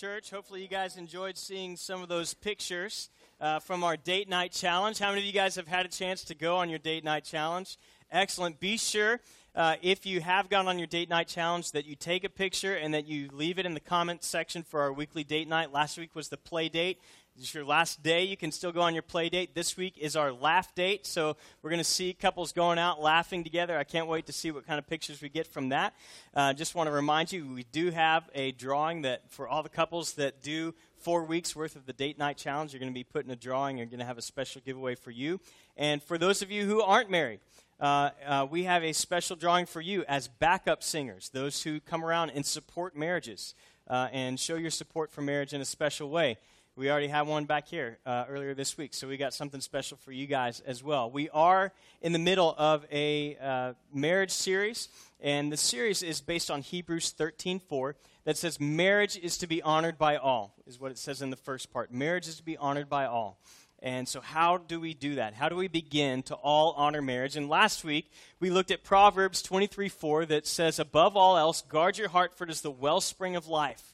Church. Hopefully, you guys enjoyed seeing some of those pictures uh, from our date night challenge. How many of you guys have had a chance to go on your date night challenge? Excellent. Be sure, uh, if you have gone on your date night challenge, that you take a picture and that you leave it in the comment section for our weekly date night. Last week was the play date. It's your last day. You can still go on your play date. This week is our laugh date. So we're going to see couples going out laughing together. I can't wait to see what kind of pictures we get from that. Uh, just want to remind you, we do have a drawing that for all the couples that do four weeks worth of the date night challenge, you're going to be put in a drawing. You're going to have a special giveaway for you. And for those of you who aren't married, uh, uh, we have a special drawing for you as backup singers, those who come around and support marriages uh, and show your support for marriage in a special way. We already had one back here uh, earlier this week, so we got something special for you guys as well. We are in the middle of a uh, marriage series, and the series is based on Hebrews 13:4 that says marriage is to be honored by all. Is what it says in the first part. Marriage is to be honored by all. And so, how do we do that? How do we begin to all honor marriage? And last week, we looked at Proverbs 23 4 that says, Above all else, guard your heart, for it is the wellspring of life.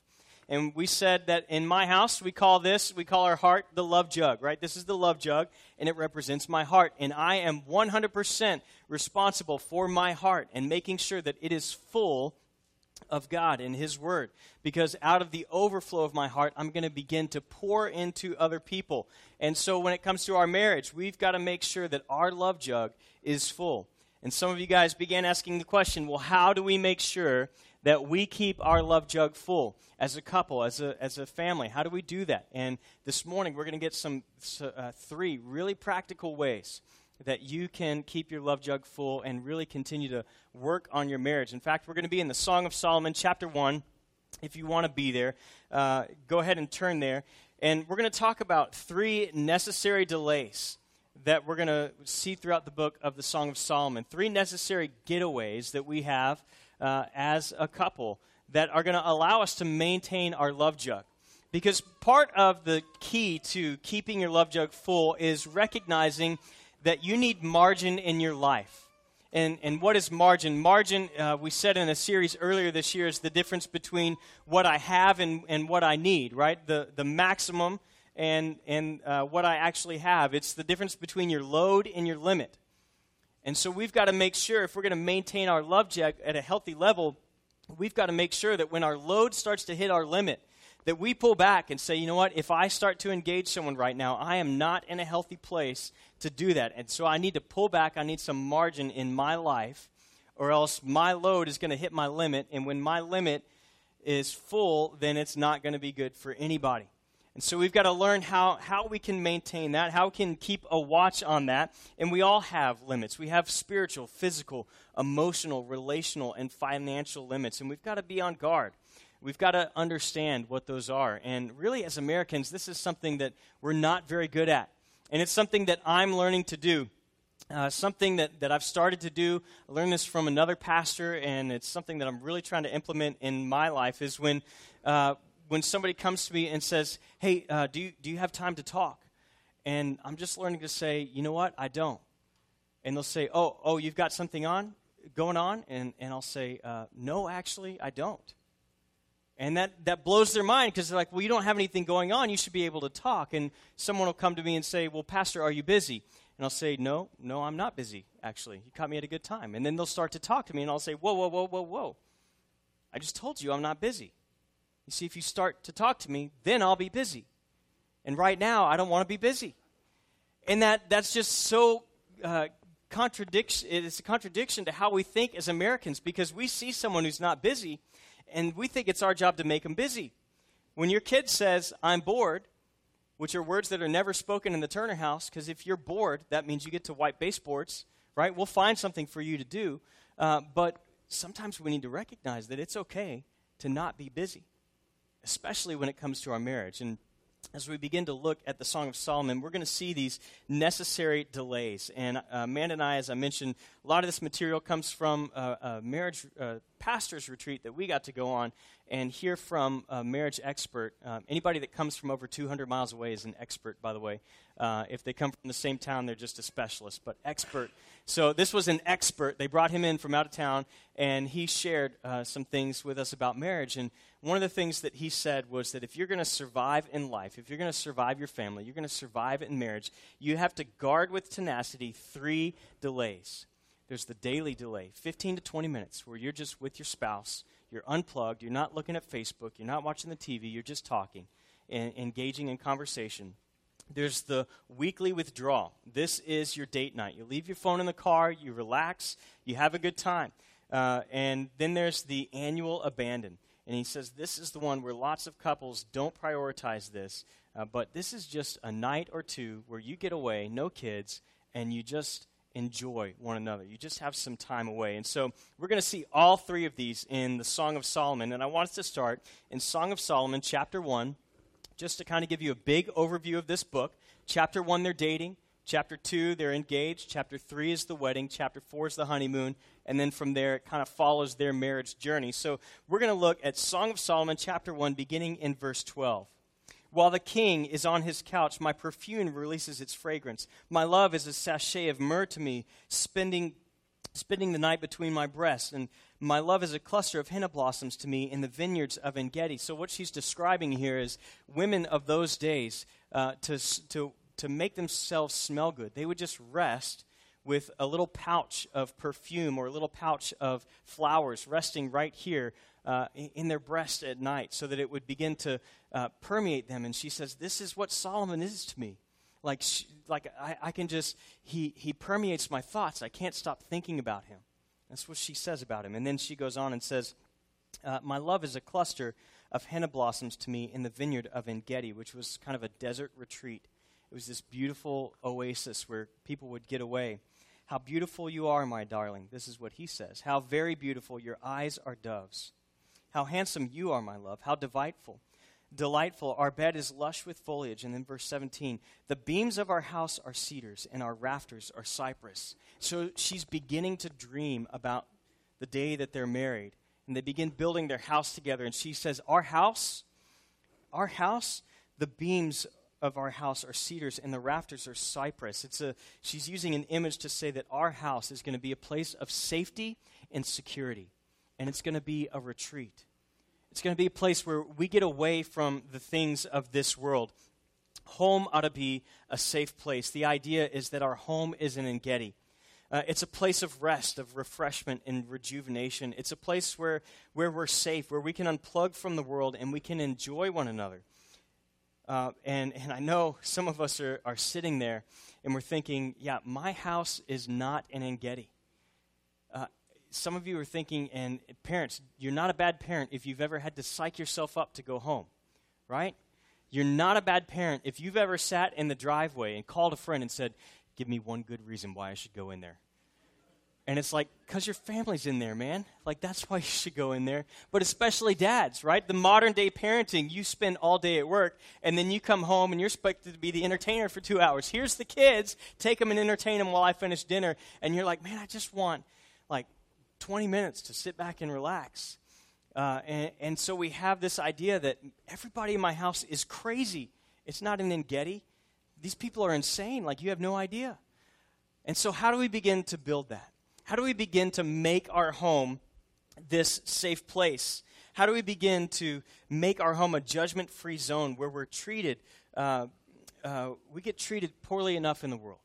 And we said that in my house, we call this, we call our heart the love jug, right? This is the love jug, and it represents my heart. And I am 100% responsible for my heart and making sure that it is full of God and His Word. Because out of the overflow of my heart, I'm going to begin to pour into other people. And so when it comes to our marriage, we've got to make sure that our love jug is full. And some of you guys began asking the question well, how do we make sure that we keep our love jug full as a couple, as a, as a family. How do we do that? And this morning, we're going to get some uh, three really practical ways that you can keep your love jug full and really continue to work on your marriage. In fact, we're going to be in the Song of Solomon, chapter 1. If you want to be there, uh, go ahead and turn there. And we're going to talk about three necessary delays that we're going to see throughout the book of the Song of Solomon. Three necessary getaways that we have uh, as a couple that are going to allow us to maintain our love jug. Because part of the key to keeping your love jug full is recognizing that you need margin in your life. And, and what is margin? Margin, uh, we said in a series earlier this year, is the difference between what I have and, and what I need, right? The, the maximum and, and uh, what I actually have. It's the difference between your load and your limit. And so we've got to make sure if we're going to maintain our love jug at a healthy level, we've got to make sure that when our load starts to hit our limit, that we pull back and say, you know what, if I start to engage someone right now, I am not in a healthy place to do that. And so I need to pull back. I need some margin in my life, or else my load is going to hit my limit. And when my limit is full, then it's not going to be good for anybody. And so we've got to learn how, how we can maintain that, how we can keep a watch on that. And we all have limits. We have spiritual, physical, emotional, relational, and financial limits. And we've got to be on guard. We've got to understand what those are. And really, as Americans, this is something that we're not very good at. And it's something that I'm learning to do. Uh, something that, that I've started to do, I learned this from another pastor, and it's something that I'm really trying to implement in my life, is when uh, when somebody comes to me and says, Hey, uh, do, you, do you have time to talk? And I'm just learning to say, You know what? I don't. And they'll say, Oh, oh, you've got something on going on? And, and I'll say, uh, No, actually, I don't. And that, that blows their mind because they're like, Well, you don't have anything going on. You should be able to talk. And someone will come to me and say, Well, Pastor, are you busy? And I'll say, No, no, I'm not busy, actually. You caught me at a good time. And then they'll start to talk to me, and I'll say, Whoa, whoa, whoa, whoa, whoa. I just told you I'm not busy. You see, if you start to talk to me, then I'll be busy. And right now, I don't want to be busy. And that, that's just so uh, contradiction. It's a contradiction to how we think as Americans because we see someone who's not busy and we think it's our job to make them busy. When your kid says, I'm bored, which are words that are never spoken in the Turner house, because if you're bored, that means you get to wipe baseboards, right? We'll find something for you to do. Uh, but sometimes we need to recognize that it's okay to not be busy especially when it comes to our marriage. And as we begin to look at the Song of Solomon, we're going to see these necessary delays. And uh, Amanda and I, as I mentioned, a lot of this material comes from uh, a marriage uh, pastor's retreat that we got to go on and hear from a marriage expert. Um, anybody that comes from over 200 miles away is an expert, by the way. Uh, if they come from the same town, they're just a specialist, but expert. So this was an expert. They brought him in from out of town, and he shared uh, some things with us about marriage. And one of the things that he said was that if you're going to survive in life, if you're going to survive your family, you're going to survive in marriage, you have to guard with tenacity three delays. There's the daily delay, 15 to 20 minutes, where you're just with your spouse, you're unplugged, you're not looking at Facebook, you're not watching the TV, you're just talking and engaging in conversation. There's the weekly withdrawal. This is your date night. You leave your phone in the car, you relax, you have a good time. Uh, and then there's the annual abandon. And he says this is the one where lots of couples don't prioritize this, uh, but this is just a night or two where you get away, no kids, and you just enjoy one another. You just have some time away. And so we're going to see all three of these in the Song of Solomon. And I want us to start in Song of Solomon, chapter 1, just to kind of give you a big overview of this book. Chapter 1, they're dating. Chapter 2, they're engaged. Chapter 3 is the wedding. Chapter 4 is the honeymoon. And then from there, it kind of follows their marriage journey. So we're going to look at Song of Solomon, chapter 1, beginning in verse 12. While the king is on his couch, my perfume releases its fragrance. My love is a sachet of myrrh to me, spending, spending the night between my breasts. And my love is a cluster of henna blossoms to me in the vineyards of Engedi. So, what she's describing here is women of those days uh, to, to, to make themselves smell good. They would just rest with a little pouch of perfume or a little pouch of flowers resting right here uh, in their breast at night so that it would begin to uh, permeate them. And she says, This is what Solomon is to me. Like, she, like I, I can just, he, he permeates my thoughts. I can't stop thinking about him. That's what she says about him. And then she goes on and says, uh, My love is a cluster of henna blossoms to me in the vineyard of Engedi, which was kind of a desert retreat. It was this beautiful oasis where people would get away. How beautiful you are, my darling. This is what he says. How very beautiful. Your eyes are doves. How handsome you are, my love. How delightful. Delightful. Our bed is lush with foliage. And then verse 17 the beams of our house are cedars, and our rafters are cypress. So she's beginning to dream about the day that they're married. And they begin building their house together. And she says, Our house, our house, the beams of our house are cedars and the rafters are cypress. It's a, she's using an image to say that our house is going to be a place of safety and security and it's going to be a retreat. It's going to be a place where we get away from the things of this world. Home ought to be a safe place. The idea is that our home is an Engedi. Uh, it's a place of rest, of refreshment, and rejuvenation. It's a place where, where we're safe, where we can unplug from the world and we can enjoy one another. Uh, and, and I know some of us are, are sitting there and we're thinking, yeah, my house is not an Engedi some of you are thinking, and parents, you're not a bad parent if you've ever had to psych yourself up to go home, right? You're not a bad parent if you've ever sat in the driveway and called a friend and said, Give me one good reason why I should go in there. And it's like, because your family's in there, man. Like, that's why you should go in there. But especially dads, right? The modern day parenting, you spend all day at work, and then you come home and you're expected to be the entertainer for two hours. Here's the kids, take them and entertain them while I finish dinner. And you're like, man, I just want, like, 20 minutes to sit back and relax. Uh, and, and, so we have this idea that everybody in my house is crazy. It's not an Engedi. These people are insane, like you have no idea. And so, how do we begin to build that? How do we begin to make our home this safe place? How do we begin to make our home a judgment free zone where we're treated, uh, uh, we get treated poorly enough in the world?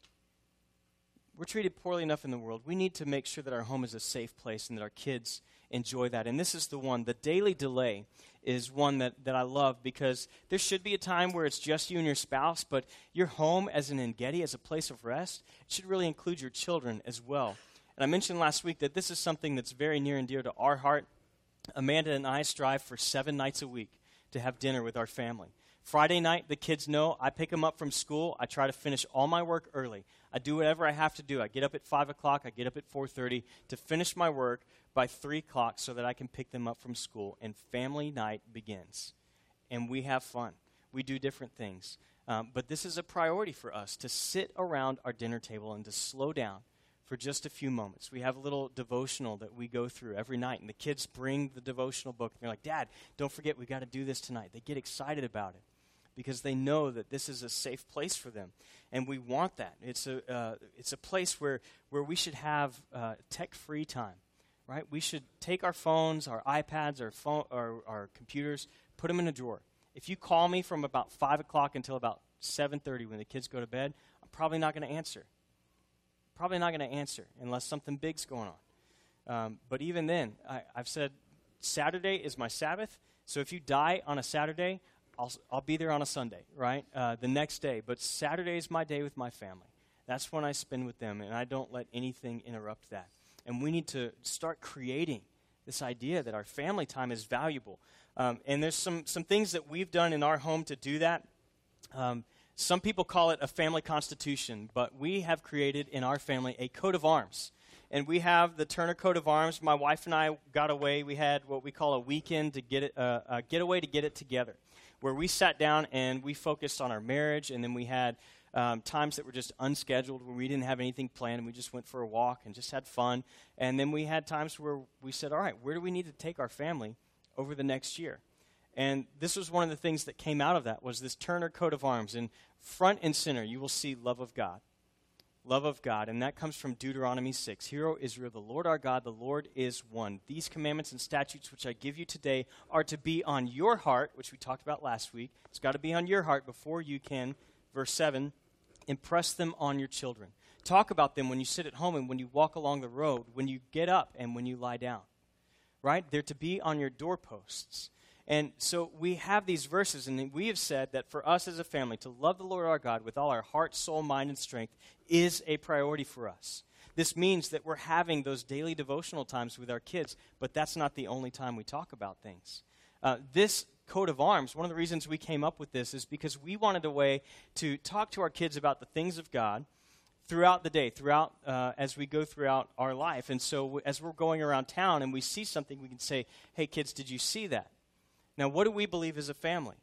We're treated poorly enough in the world. We need to make sure that our home is a safe place and that our kids enjoy that. And this is the one. The daily delay is one that, that I love because there should be a time where it's just you and your spouse, but your home as an Engedi, as a place of rest, should really include your children as well. And I mentioned last week that this is something that's very near and dear to our heart. Amanda and I strive for seven nights a week to have dinner with our family. Friday night, the kids know I pick them up from school. I try to finish all my work early. I do whatever I have to do. I get up at 5 o'clock. I get up at 4.30 to finish my work by 3 o'clock so that I can pick them up from school. And family night begins. And we have fun. We do different things. Um, but this is a priority for us to sit around our dinner table and to slow down for just a few moments. We have a little devotional that we go through every night, and the kids bring the devotional book. And they're like, Dad, don't forget, we got to do this tonight. They get excited about it because they know that this is a safe place for them. And we want that. It's a, uh, it's a place where, where we should have uh, tech free time, right? We should take our phones, our iPads, our, phone, our, our computers, put them in a drawer. If you call me from about 5 o'clock until about 7.30 when the kids go to bed, I'm probably not going to answer probably not going to answer unless something big's going on. Um, but even then, I, I've said Saturday is my Sabbath. So if you die on a Saturday, I'll, I'll be there on a Sunday, right? Uh, the next day. But Saturday is my day with my family. That's when I spend with them, and I don't let anything interrupt that. And we need to start creating this idea that our family time is valuable. Um, and there's some, some things that we've done in our home to do that. Um, some people call it a family constitution, but we have created in our family a coat of arms. And we have the Turner coat of arms. My wife and I got away. We had what we call a weekend to get it, uh, a getaway to get it together, where we sat down and we focused on our marriage, and then we had um, times that were just unscheduled where we didn't have anything planned and we just went for a walk and just had fun. And then we had times where we said, all right, where do we need to take our family over the next year? And this was one of the things that came out of that was this Turner coat of arms. And front and center, you will see love of God. Love of God. And that comes from Deuteronomy 6. Hear, O Israel, the Lord our God, the Lord is one. These commandments and statutes which I give you today are to be on your heart, which we talked about last week. It's got to be on your heart before you can, verse 7, impress them on your children. Talk about them when you sit at home and when you walk along the road, when you get up and when you lie down. Right? They're to be on your doorposts. And so we have these verses, and we have said that for us as a family to love the Lord our God with all our heart, soul, mind, and strength is a priority for us. This means that we're having those daily devotional times with our kids, but that's not the only time we talk about things. Uh, this coat of arms, one of the reasons we came up with this is because we wanted a way to talk to our kids about the things of God throughout the day, throughout uh, as we go throughout our life. And so, as we're going around town and we see something, we can say, "Hey, kids, did you see that?" Now, what do we believe as a family?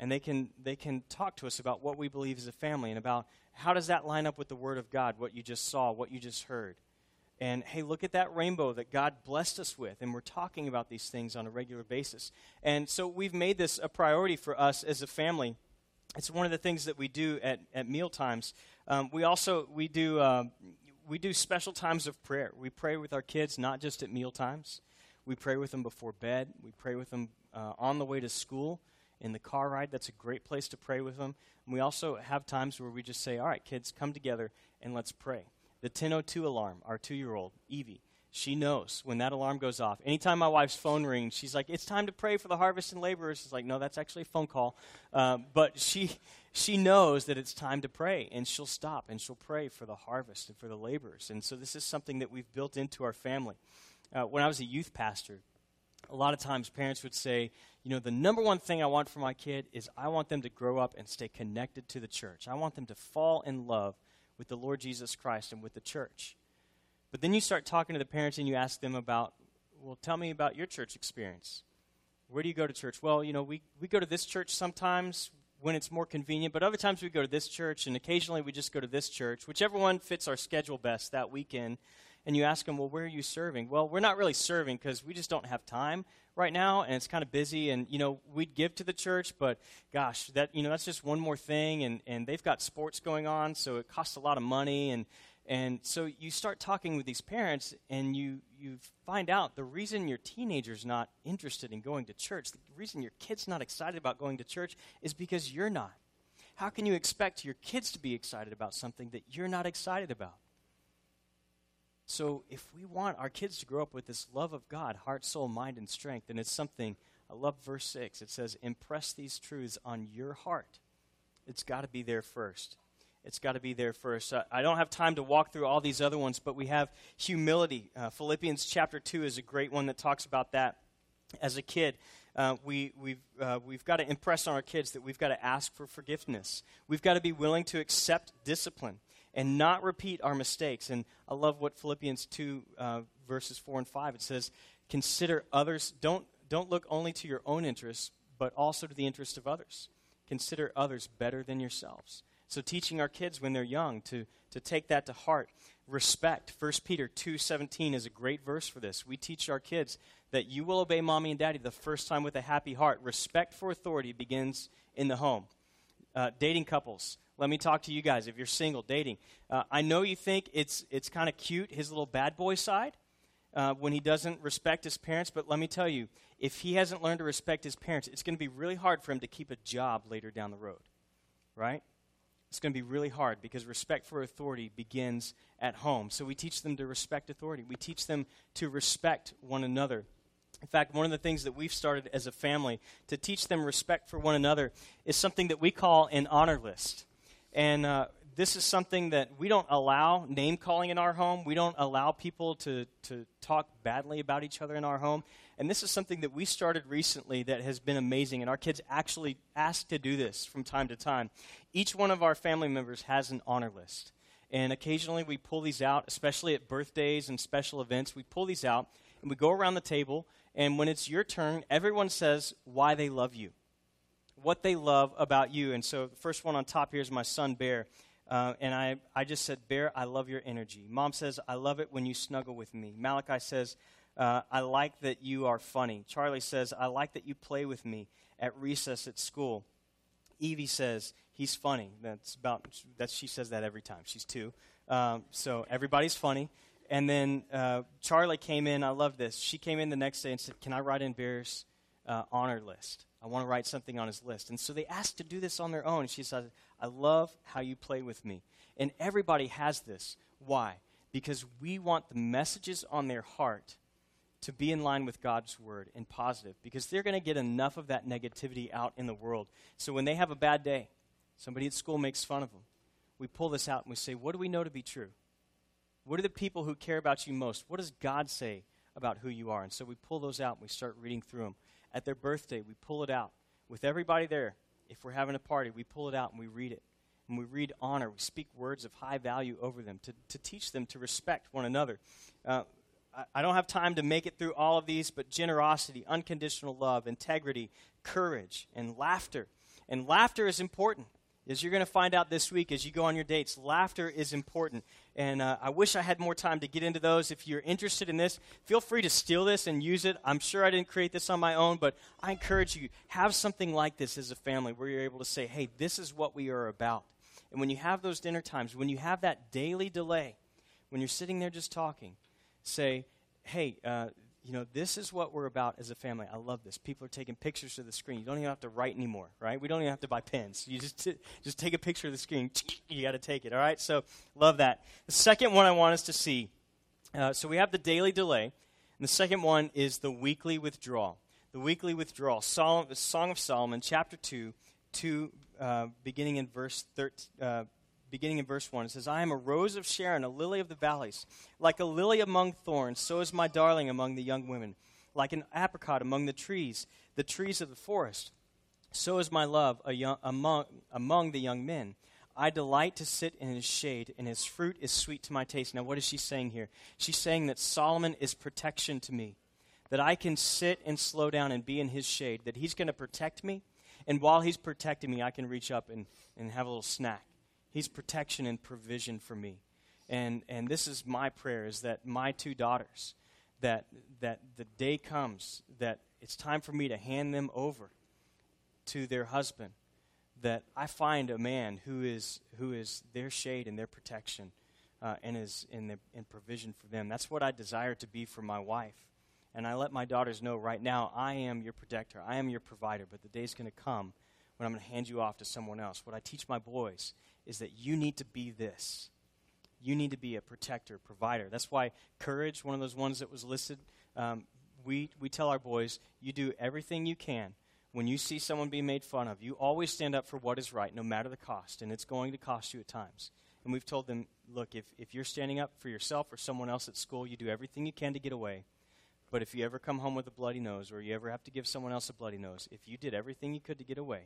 And they can, they can talk to us about what we believe as a family and about how does that line up with the Word of God, what you just saw, what you just heard. And hey, look at that rainbow that God blessed us with. And we're talking about these things on a regular basis. And so we've made this a priority for us as a family. It's one of the things that we do at, at meal times. Um, we also we do uh, we do special times of prayer. We pray with our kids not just at meal times. We pray with them before bed. We pray with them uh, on the way to school, in the car ride. That's a great place to pray with them. And we also have times where we just say, all right, kids, come together and let's pray. The 1002 alarm, our two year old, Evie, she knows when that alarm goes off. Anytime my wife's phone rings, she's like, it's time to pray for the harvest and laborers. She's like, no, that's actually a phone call. Uh, but she, she knows that it's time to pray, and she'll stop and she'll pray for the harvest and for the laborers. And so this is something that we've built into our family. Uh, when I was a youth pastor, a lot of times parents would say, you know, the number one thing I want for my kid is I want them to grow up and stay connected to the church. I want them to fall in love with the Lord Jesus Christ and with the church. But then you start talking to the parents and you ask them about, well, tell me about your church experience. Where do you go to church? Well, you know, we, we go to this church sometimes when it's more convenient, but other times we go to this church, and occasionally we just go to this church, whichever one fits our schedule best that weekend and you ask them, well, where are you serving? Well, we're not really serving because we just don't have time right now, and it's kind of busy. And you know, we'd give to the church, but gosh, that you know, that's just one more thing. And and they've got sports going on, so it costs a lot of money. And and so you start talking with these parents, and you you find out the reason your teenager's not interested in going to church, the reason your kid's not excited about going to church, is because you're not. How can you expect your kids to be excited about something that you're not excited about? So if we want our kids to grow up with this love of God, heart, soul, mind, and strength, and it's something, I love verse 6. It says, impress these truths on your heart. It's got to be there first. It's got to be there first. Uh, I don't have time to walk through all these other ones, but we have humility. Uh, Philippians chapter 2 is a great one that talks about that. As a kid, uh, we, we've, uh, we've got to impress on our kids that we've got to ask for forgiveness. We've got to be willing to accept discipline and not repeat our mistakes. And I love what Philippians 2, uh, verses 4 and 5, it says, Consider others, don't, don't look only to your own interests, but also to the interest of others. Consider others better than yourselves. So teaching our kids when they're young to, to take that to heart. Respect. 1 Peter 2.17 is a great verse for this. We teach our kids that you will obey mommy and daddy the first time with a happy heart. Respect for authority begins in the home. Uh, dating couples. Let me talk to you guys if you're single, dating. Uh, I know you think it's, it's kind of cute, his little bad boy side, uh, when he doesn't respect his parents, but let me tell you, if he hasn't learned to respect his parents, it's going to be really hard for him to keep a job later down the road, right? It's going to be really hard because respect for authority begins at home. So we teach them to respect authority. We teach them to respect one another. In fact, one of the things that we've started as a family to teach them respect for one another is something that we call an honor list. And uh, this is something that we don't allow name calling in our home. We don't allow people to, to talk badly about each other in our home. And this is something that we started recently that has been amazing. And our kids actually ask to do this from time to time. Each one of our family members has an honor list. And occasionally we pull these out, especially at birthdays and special events. We pull these out and we go around the table. And when it's your turn, everyone says why they love you, what they love about you. And so the first one on top here is my son, Bear. Uh, and I, I just said, Bear, I love your energy. Mom says, I love it when you snuggle with me. Malachi says, uh, I like that you are funny. Charlie says, I like that you play with me at recess at school. Evie says, he's funny. That's about, that, she says that every time. She's two. Um, so everybody's funny. And then uh, Charlie came in. I love this. She came in the next day and said, Can I write in Bear's uh, honor list? I want to write something on his list. And so they asked to do this on their own. She said, I love how you play with me. And everybody has this. Why? Because we want the messages on their heart to be in line with God's word and positive because they're going to get enough of that negativity out in the world. So when they have a bad day, somebody at school makes fun of them, we pull this out and we say, What do we know to be true? What are the people who care about you most? What does God say about who you are? And so we pull those out and we start reading through them. At their birthday, we pull it out with everybody there if we're having a party, we pull it out and we read it. And we read honor. We speak words of high value over them to, to teach them to respect one another. Uh, I, I don't have time to make it through all of these, but generosity, unconditional love, integrity, courage, and laughter. And laughter is important as you're going to find out this week as you go on your dates, laughter is important. And uh, I wish I had more time to get into those. If you're interested in this, feel free to steal this and use it. I'm sure I didn't create this on my own, but I encourage you, have something like this as a family where you're able to say, hey, this is what we are about. And when you have those dinner times, when you have that daily delay, when you're sitting there just talking, say, hey, uh, you know, this is what we're about as a family. I love this. People are taking pictures of the screen. You don't even have to write anymore, right? We don't even have to buy pens. You just t- just take a picture of the screen. You got to take it, all right? So love that. The second one I want us to see. Uh, so we have the daily delay, and the second one is the weekly withdrawal. The weekly withdrawal. Sol- Song of Solomon, chapter two, two, uh, beginning in verse 13, uh, beginning in verse 1. It says, I am a rose of Sharon, a lily of the valleys. Like a lily among thorns, so is my darling among the young women. Like an apricot among the trees, the trees of the forest, so is my love young, among, among the young men. I delight to sit in his shade, and his fruit is sweet to my taste. Now, what is she saying here? She's saying that Solomon is protection to me, that I can sit and slow down and be in his shade, that he's going to protect me, and while he's protecting me, I can reach up and, and have a little snack. He's protection and provision for me. And, and this is my prayer is that my two daughters, that, that the day comes that it's time for me to hand them over to their husband, that I find a man who is, who is their shade and their protection uh, and is in, the, in provision for them. That's what I desire to be for my wife. And I let my daughters know right now, I am your protector, I am your provider, but the day's going to come when I'm going to hand you off to someone else. What I teach my boys is that you need to be this. You need to be a protector, provider. That's why courage, one of those ones that was listed, um, we, we tell our boys, you do everything you can. When you see someone being made fun of, you always stand up for what is right, no matter the cost, and it's going to cost you at times. And we've told them, look, if, if you're standing up for yourself or someone else at school, you do everything you can to get away. But if you ever come home with a bloody nose, or you ever have to give someone else a bloody nose, if you did everything you could to get away,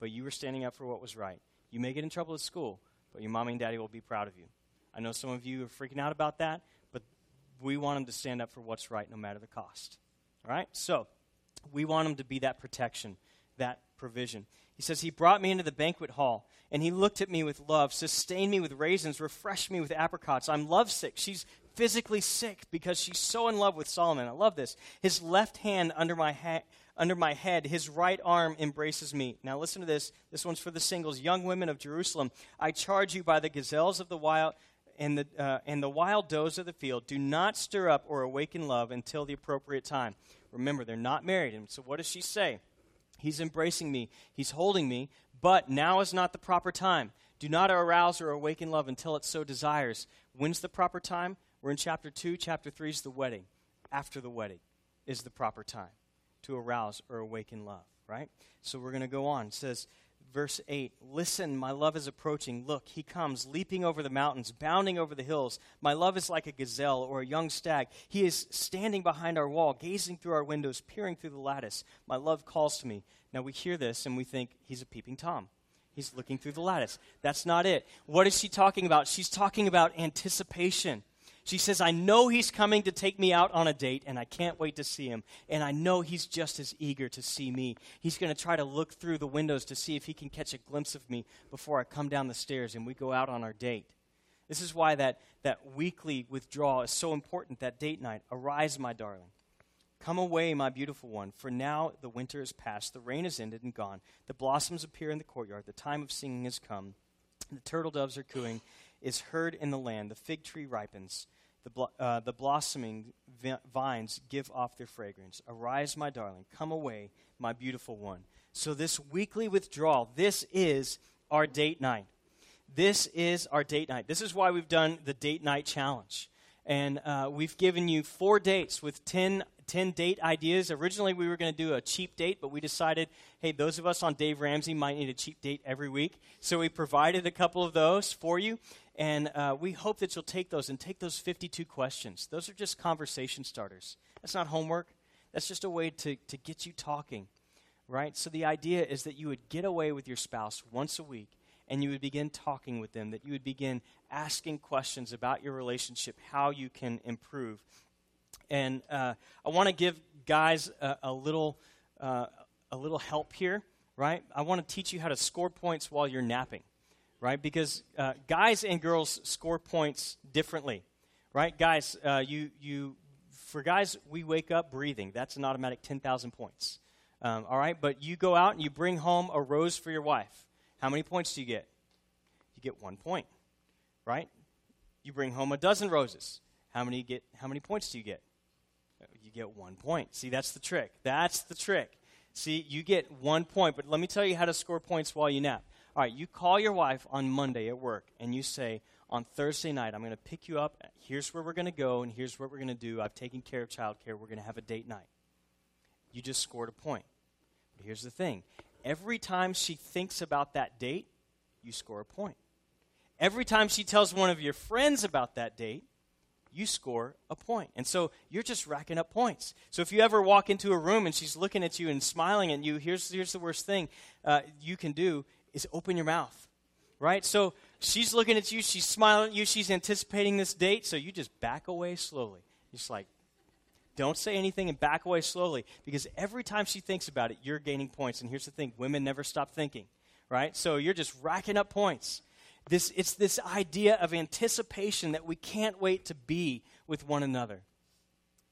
but you were standing up for what was right, you may get in trouble at school, but your mommy and daddy will be proud of you. I know some of you are freaking out about that, but we want them to stand up for what's right no matter the cost. All right? So, we want them to be that protection, that provision. He says, He brought me into the banquet hall, and He looked at me with love, sustained me with raisins, refreshed me with apricots. I'm lovesick. She's physically sick because she's so in love with Solomon. I love this. His left hand under my, ha- under my head, his right arm embraces me. Now, listen to this. This one's for the singles. Young women of Jerusalem, I charge you by the gazelles of the wild and the, uh, and the wild does of the field, do not stir up or awaken love until the appropriate time. Remember, they're not married. And so, what does she say? He's embracing me, he's holding me, but now is not the proper time. Do not arouse or awaken love until it so desires. When's the proper time? We're in chapter 2. Chapter 3 is the wedding. After the wedding is the proper time to arouse or awaken love, right? So we're going to go on. It says, verse 8 Listen, my love is approaching. Look, he comes, leaping over the mountains, bounding over the hills. My love is like a gazelle or a young stag. He is standing behind our wall, gazing through our windows, peering through the lattice. My love calls to me. Now we hear this and we think he's a peeping Tom. He's looking through the lattice. That's not it. What is she talking about? She's talking about anticipation. She says, I know he's coming to take me out on a date, and I can't wait to see him. And I know he's just as eager to see me. He's going to try to look through the windows to see if he can catch a glimpse of me before I come down the stairs and we go out on our date. This is why that, that weekly withdrawal is so important, that date night. Arise, my darling. Come away, my beautiful one, for now the winter is past, the rain is ended and gone. The blossoms appear in the courtyard, the time of singing has come. The turtle doves are cooing, is heard in the land. The fig tree ripens. The, uh, the blossoming vi- vines give off their fragrance. Arise, my darling. Come away, my beautiful one. So, this weekly withdrawal, this is our date night. This is our date night. This is why we've done the date night challenge. And uh, we've given you four dates with 10 10 date ideas. Originally, we were going to do a cheap date, but we decided, hey, those of us on Dave Ramsey might need a cheap date every week. So we provided a couple of those for you. And uh, we hope that you'll take those and take those 52 questions. Those are just conversation starters. That's not homework, that's just a way to, to get you talking, right? So the idea is that you would get away with your spouse once a week and you would begin talking with them, that you would begin asking questions about your relationship, how you can improve. And uh, I want to give guys a, a little, uh, a little help here, right? I want to teach you how to score points while you're napping right? Because uh, guys and girls score points differently, right? Guys, uh, you, you, for guys, we wake up breathing. That's an automatic 10,000 points. Um, all right? But you go out and you bring home a rose for your wife. How many points do you get? You get one point, right? You bring home a dozen roses. How many get? How many points do you get? Get one point. See, that's the trick. That's the trick. See, you get one point, but let me tell you how to score points while you nap. All right, you call your wife on Monday at work and you say, on Thursday night, I'm going to pick you up. Here's where we're going to go, and here's what we're going to do. I've taken care of childcare. We're going to have a date night. You just scored a point. But here's the thing every time she thinks about that date, you score a point. Every time she tells one of your friends about that date, you score a point. And so you're just racking up points. So if you ever walk into a room and she's looking at you and smiling at you, here's, here's the worst thing uh, you can do is open your mouth, right? So she's looking at you, she's smiling at you, she's anticipating this date, so you just back away slowly. Just like, don't say anything and back away slowly because every time she thinks about it, you're gaining points. And here's the thing women never stop thinking, right? So you're just racking up points. This, it's this idea of anticipation that we can't wait to be with one another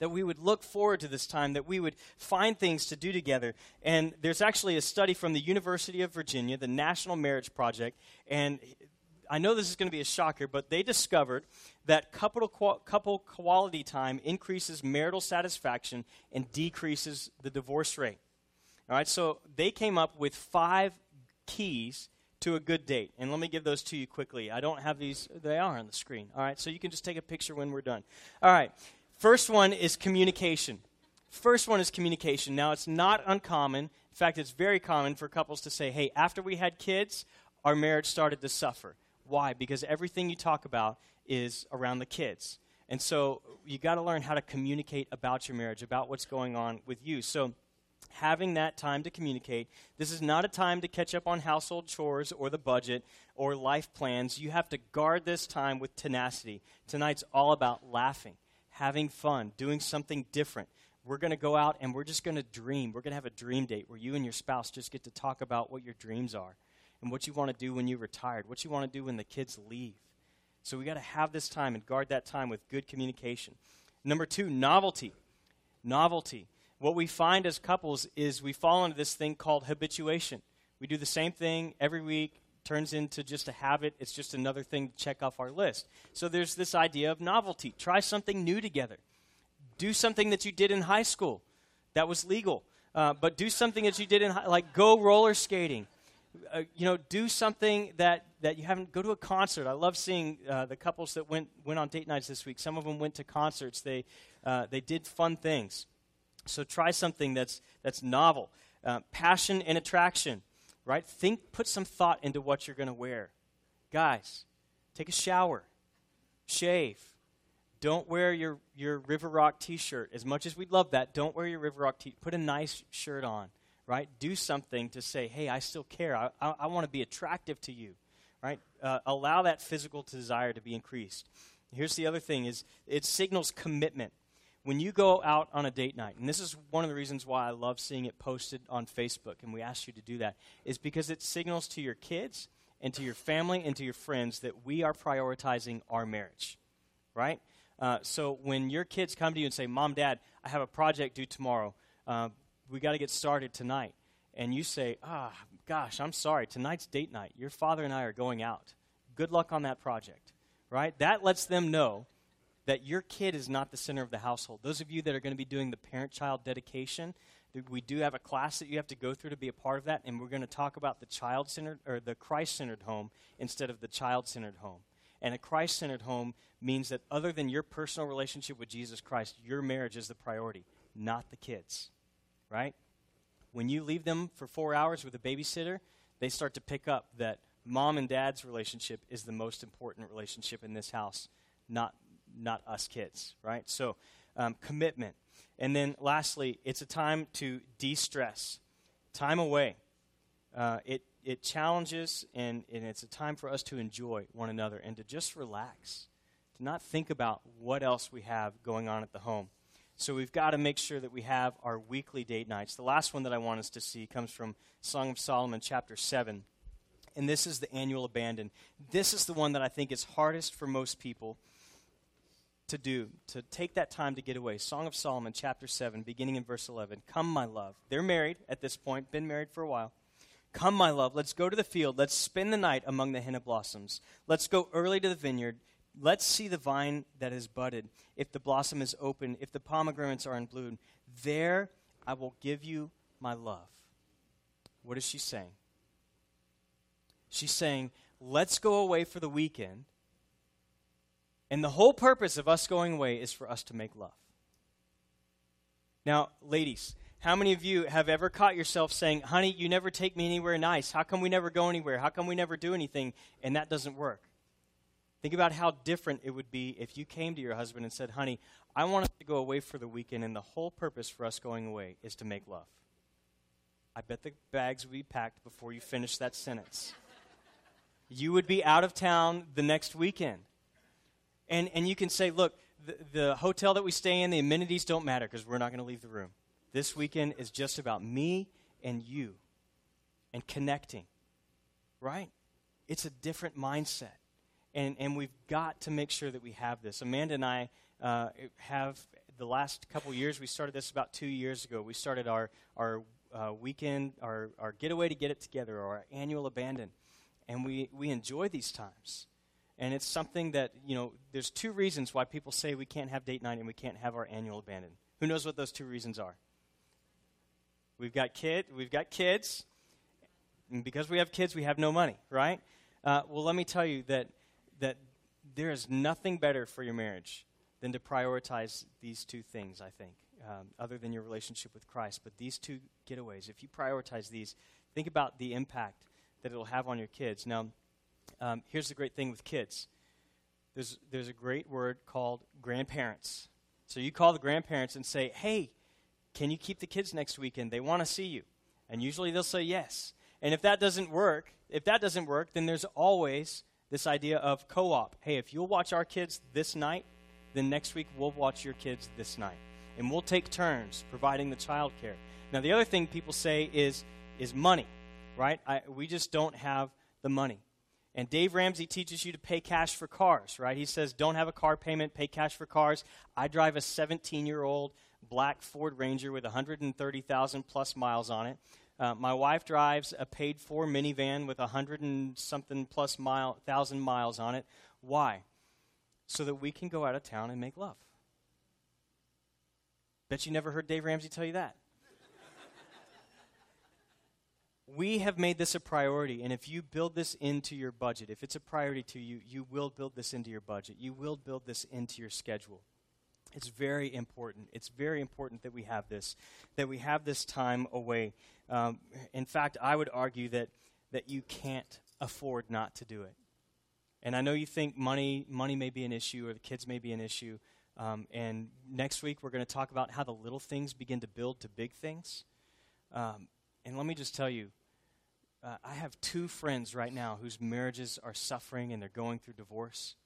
that we would look forward to this time, that we would find things to do together. And there's actually a study from the University of Virginia, the National Marriage Project, and I know this is going to be a shocker, but they discovered that couple, couple quality time increases marital satisfaction and decreases the divorce rate. All right, so they came up with five keys to a good date. And let me give those to you quickly. I don't have these, they are on the screen. All right, so you can just take a picture when we're done. All right, First one is communication. First one is communication. Now, it's not uncommon. In fact, it's very common for couples to say, hey, after we had kids, our marriage started to suffer. Why? Because everything you talk about is around the kids. And so you got to learn how to communicate about your marriage, about what's going on with you. So having that time to communicate. This is not a time to catch up on household chores or the budget or life plans. You have to guard this time with tenacity. Tonight's all about laughing having fun, doing something different, we're going to go out and we're just going to dream. We're going to have a dream date where you and your spouse just get to talk about what your dreams are and what you want to do when you're retired, what you want to do when the kids leave. So we got to have this time and guard that time with good communication. Number two, novelty. Novelty. What we find as couples is we fall into this thing called habituation. We do the same thing every week, turns into just a habit. It's just another thing to check off our list. So there's this idea of novelty. Try something new together. Do something that you did in high school that was legal, uh, but do something that you did in high, like go roller skating. Uh, you know, do something that, that you haven't. Go to a concert. I love seeing uh, the couples that went went on date nights this week. Some of them went to concerts. They uh, they did fun things. So try something that's that's novel. Uh, passion and attraction right? Think, put some thought into what you're going to wear. Guys, take a shower, shave. Don't wear your, your River Rock t shirt. As much as we'd love that, don't wear your River Rock t Put a nice shirt on, right? Do something to say, hey, I still care. I, I, I want to be attractive to you, right? Uh, allow that physical desire to be increased. Here's the other thing is it signals commitment when you go out on a date night, and this is one of the reasons why I love seeing it posted on Facebook, and we ask you to do that, is because it signals to your kids and to your family and to your friends that we are prioritizing our marriage, right? Uh, so when your kids come to you and say, Mom, Dad, I have a project due tomorrow, uh, we got to get started tonight, and you say, Ah, gosh, I'm sorry, tonight's date night. Your father and I are going out. Good luck on that project, right? That lets them know that your kid is not the center of the household. Those of you that are going to be doing the parent child dedication, we do have a class that you have to go through to be a part of that, and we're going to talk about the child centered or the Christ centered home instead of the child centered home. And a Christ centered home means that other than your personal relationship with Jesus Christ, your marriage is the priority, not the kids. Right? When you leave them for four hours with a babysitter, they start to pick up that mom and dad's relationship is the most important relationship in this house, not not us kids, right? So, um, commitment. And then lastly, it's a time to de stress, time away. Uh, it, it challenges, and, and it's a time for us to enjoy one another and to just relax, to not think about what else we have going on at the home. So we've got to make sure that we have our weekly date nights. The last one that I want us to see comes from Song of Solomon, chapter 7. And this is the annual abandon. This is the one that I think is hardest for most people to do, to take that time to get away. Song of Solomon, chapter 7, beginning in verse 11. Come, my love. They're married at this point, been married for a while. Come, my love, let's go to the field. Let's spend the night among the henna blossoms. Let's go early to the vineyard. Let's see the vine that has budded. If the blossom is open, if the pomegranates are in bloom, there I will give you my love. What is she saying? She's saying, let's go away for the weekend and the whole purpose of us going away is for us to make love. Now, ladies, how many of you have ever caught yourself saying, honey, you never take me anywhere nice? How come we never go anywhere? How come we never do anything? And that doesn't work. Think about how different it would be if you came to your husband and said, honey, I want us to go away for the weekend, and the whole purpose for us going away is to make love. I bet the bags would be packed before you finish that sentence. you would be out of town the next weekend. And, and you can say, look, the, the hotel that we stay in, the amenities don't matter because we're not going to leave the room. This weekend is just about me and you and connecting, right? It's a different mindset. And, and we've got to make sure that we have this. Amanda and I uh, have, the last couple years, we started this about two years ago. We started our, our uh, weekend, our, our getaway to get it together, or our annual abandon. And we, we enjoy these times. And it's something that, you know, there's two reasons why people say we can't have date night and we can't have our annual abandon. Who knows what those two reasons are? We've got kid, we've got kids, and because we have kids, we have no money, right? Uh, well, let me tell you that that there is nothing better for your marriage than to prioritize these two things. I think, um, other than your relationship with Christ, but these two getaways. If you prioritize these, think about the impact that it'll have on your kids. Now, um, here's the great thing with kids there's, there's a great word called grandparents. So you call the grandparents and say, hey, can you keep the kids next weekend? They want to see you. And usually they'll say yes. And if that doesn't work, if that doesn't work, then there's always this idea of co op. Hey, if you'll watch our kids this night, then next week we'll watch your kids this night. and we'll take turns providing the child care. Now, the other thing people say is, is money, right? I, we just don't have the money. And Dave Ramsey teaches you to pay cash for cars, right? He says, don't have a car payment, pay cash for cars. I drive a 17 year old black Ford Ranger with 130,000 plus miles on it. Uh, my wife drives a paid for minivan with 100 and something plus mile, thousand miles on it. Why? So that we can go out of town and make love. Bet you never heard Dave Ramsey tell you that we have made this a priority, and if you build this into your budget, if it's a priority to you, you will build this into your budget. You will build this into your schedule. It's very important. It's very important that we have this, that we have this time away. Um, in fact, I would argue that that you can't afford not to do it. And I know you think money money may be an issue or the kids may be an issue. Um, and next week we're going to talk about how the little things begin to build to big things. Um, and let me just tell you, uh, I have two friends right now whose marriages are suffering and they're going through divorce.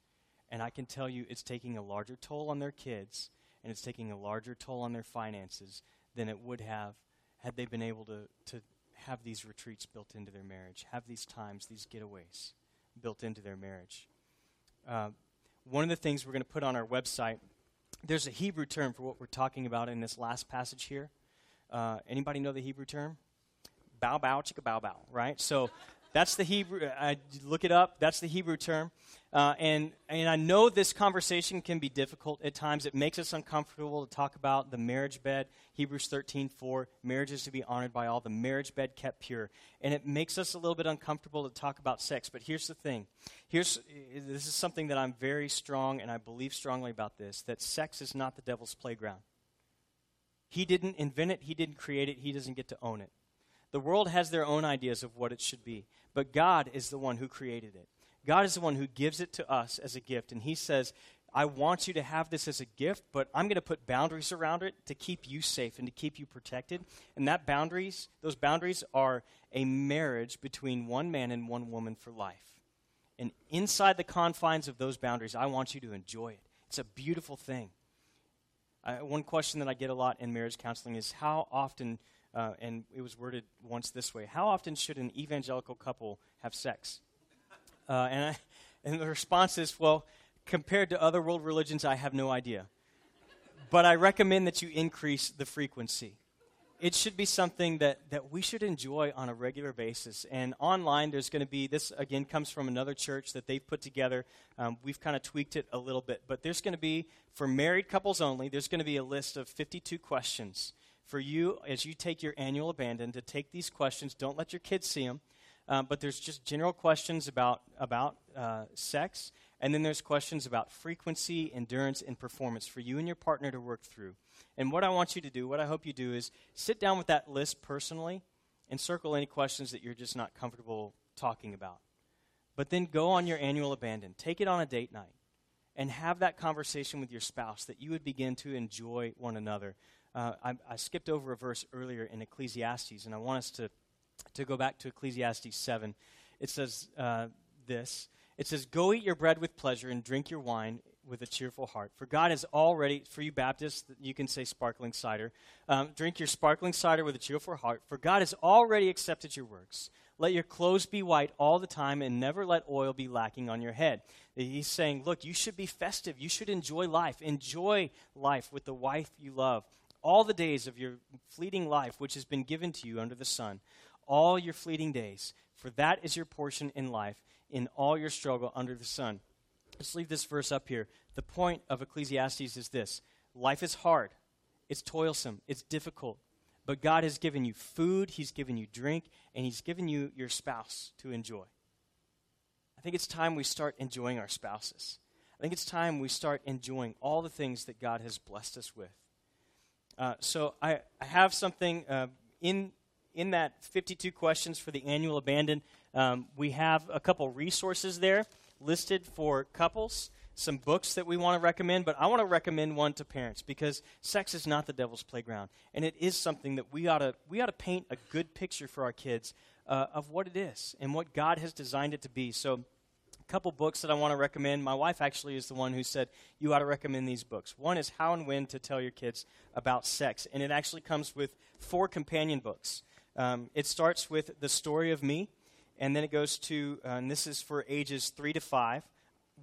And I can tell you it's taking a larger toll on their kids and it's taking a larger toll on their finances than it would have had they been able to, to have these retreats built into their marriage, have these times, these getaways built into their marriage. Uh, one of the things we're going to put on our website, there's a Hebrew term for what we're talking about in this last passage here. Uh, anybody know the Hebrew term? Bow bow chicka bow bow, right? So that's the Hebrew. I look it up. That's the Hebrew term. Uh, and and I know this conversation can be difficult at times. It makes us uncomfortable to talk about the marriage bed. Hebrews 13, 4, marriage is to be honored by all, the marriage bed kept pure. And it makes us a little bit uncomfortable to talk about sex. But here's the thing. Here's this is something that I'm very strong and I believe strongly about this, that sex is not the devil's playground. He didn't invent it, he didn't create it, he doesn't get to own it. The world has their own ideas of what it should be, but God is the one who created it. God is the one who gives it to us as a gift, and He says, I want you to have this as a gift, but I'm going to put boundaries around it to keep you safe and to keep you protected. And that boundaries, those boundaries are a marriage between one man and one woman for life. And inside the confines of those boundaries, I want you to enjoy it. It's a beautiful thing. one question that I get a lot in marriage counseling is how often uh, and it was worded once this way How often should an evangelical couple have sex? Uh, and, I, and the response is, Well, compared to other world religions, I have no idea. But I recommend that you increase the frequency. It should be something that, that we should enjoy on a regular basis. And online, there's going to be this, again, comes from another church that they've put together. Um, we've kind of tweaked it a little bit. But there's going to be, for married couples only, there's going to be a list of 52 questions for you as you take your annual abandon to take these questions. Don't let your kids see them, um, but there's just general questions about about uh, sex, and then there's questions about frequency, endurance, and performance for you and your partner to work through. And what I want you to do, what I hope you do, is sit down with that list personally and circle any questions that you're just not comfortable talking about. But then go on your annual abandon. Take it on a date night and have that conversation with your spouse that you would begin to enjoy one another uh, I, I, skipped over a verse earlier in Ecclesiastes, and I want us to, to go back to Ecclesiastes 7. It says uh, this It says, Go eat your bread with pleasure and drink your wine with a cheerful heart. For God has already, for you Baptists, you can say sparkling cider. Um, drink your sparkling cider with a cheerful heart, for God has already accepted your works. Let your clothes be white all the time, and never let oil be lacking on your head. He's saying, Look, you should be festive. You should enjoy life. Enjoy life with the wife you love all the days of your fleeting life which has been given to you under the sun, all your fleeting days, for that is your portion in life, in all your struggle under the sun. Let's leave this verse up here. The point of Ecclesiastes is this life is hard, it's toilsome, it's difficult. But God has given you food, He's given you drink, and He's given you your spouse to enjoy. I think it's time we start enjoying our spouses. I think it's time we start enjoying all the things that God has blessed us with. Uh, so I, I, have something uh, in in that 52 questions for the annual abandon. Um, we have a couple resources there listed for couples, some books that we want to recommend, but I want to recommend one to parents because sex is not the devil's playground, and it is something that we ought to we ought to paint a good picture for our kids uh, of what it is and what God has designed it to be. So couple books that I want to recommend. My wife actually is the one who said you ought to recommend these books. One is How and When to Tell Your Kids About Sex, and it actually comes with four companion books. Um, it starts with The Story of Me, and then it goes to, uh, and this is for ages three to five.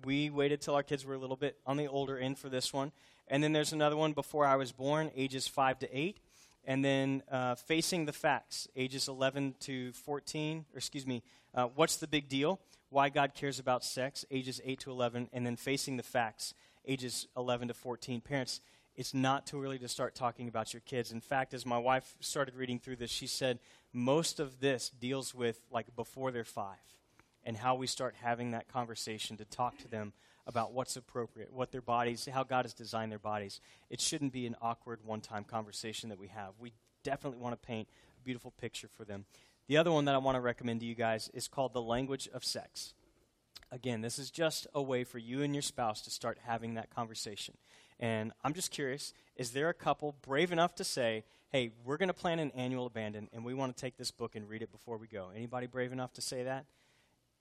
We waited till our kids were a little bit on the older end for this one. And then there's another one before I was born, ages five to eight. And then uh, Facing the Facts, ages 11 to 14, or excuse me, uh, What's the Big Deal? Why God Cares About Sex, ages 8 to 11. And then Facing the Facts, ages 11 to 14. Parents, it's not too early to start talking about your kids. In fact, as my wife started reading through this, she said most of this deals with like before they're five and how we start having that conversation to talk to them about what's appropriate, what their bodies, how God has designed their bodies. It shouldn't be an awkward one time conversation that we have. We definitely want to paint a beautiful picture for them. The other one that I want to recommend to you guys is called The Language of Sex. Again, this is just a way for you and your spouse to start having that conversation. And I'm just curious is there a couple brave enough to say, hey, we're going to plan an annual abandon and we want to take this book and read it before we go? Anybody brave enough to say that?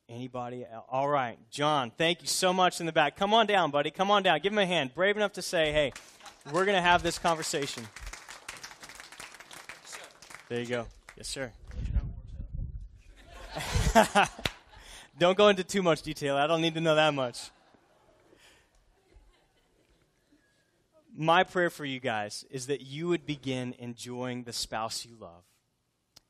Anybody? All right, John, thank you so much in the back. Come on down, buddy. Come on down. Give him a hand. Brave enough to say, hey, we're going to have this conversation. There you go. Yes, sir. don't go into too much detail. I don't need to know that much. My prayer for you guys is that you would begin enjoying the spouse you love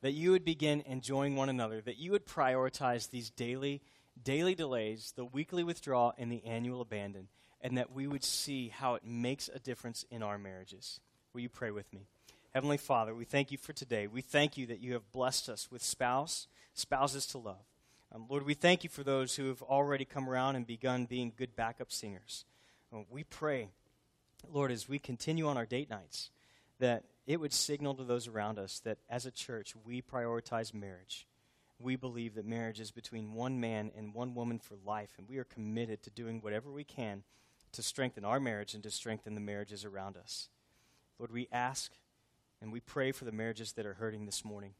that you would begin enjoying one another, that you would prioritize these daily, daily delays, the weekly withdrawal, and the annual abandon, and that we would see how it makes a difference in our marriages. Will you pray with me? Heavenly Father, we thank you for today. We thank you that you have blessed us with spouse, spouses to love. Um, Lord, we thank you for those who have already come around and begun being good backup singers. Uh, we pray, Lord, as we continue on our date nights, that it would signal to those around us that as a church, we prioritize marriage. We believe that marriage is between one man and one woman for life, and we are committed to doing whatever we can to strengthen our marriage and to strengthen the marriages around us. Lord, we ask and we pray for the marriages that are hurting this morning.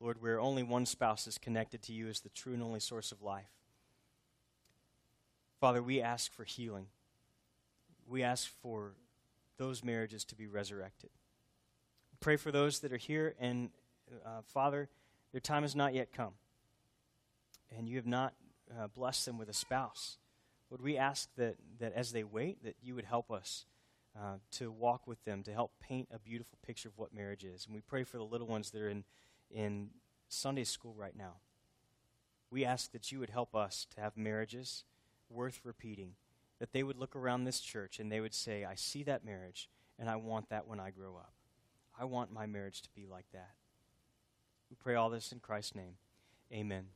Lord, where only one spouse is connected to you as the true and only source of life. Father, we ask for healing. We ask for those marriages to be resurrected. Pray for those that are here, and uh, Father, their time has not yet come, and you have not uh, blessed them with a spouse. Would we ask that, that as they wait, that you would help us uh, to walk with them, to help paint a beautiful picture of what marriage is. And we pray for the little ones that are in, in Sunday school right now. We ask that you would help us to have marriages worth repeating that they would look around this church and they would say, I see that marriage, and I want that when I grow up. I want my marriage to be like that. We pray all this in Christ's name. Amen.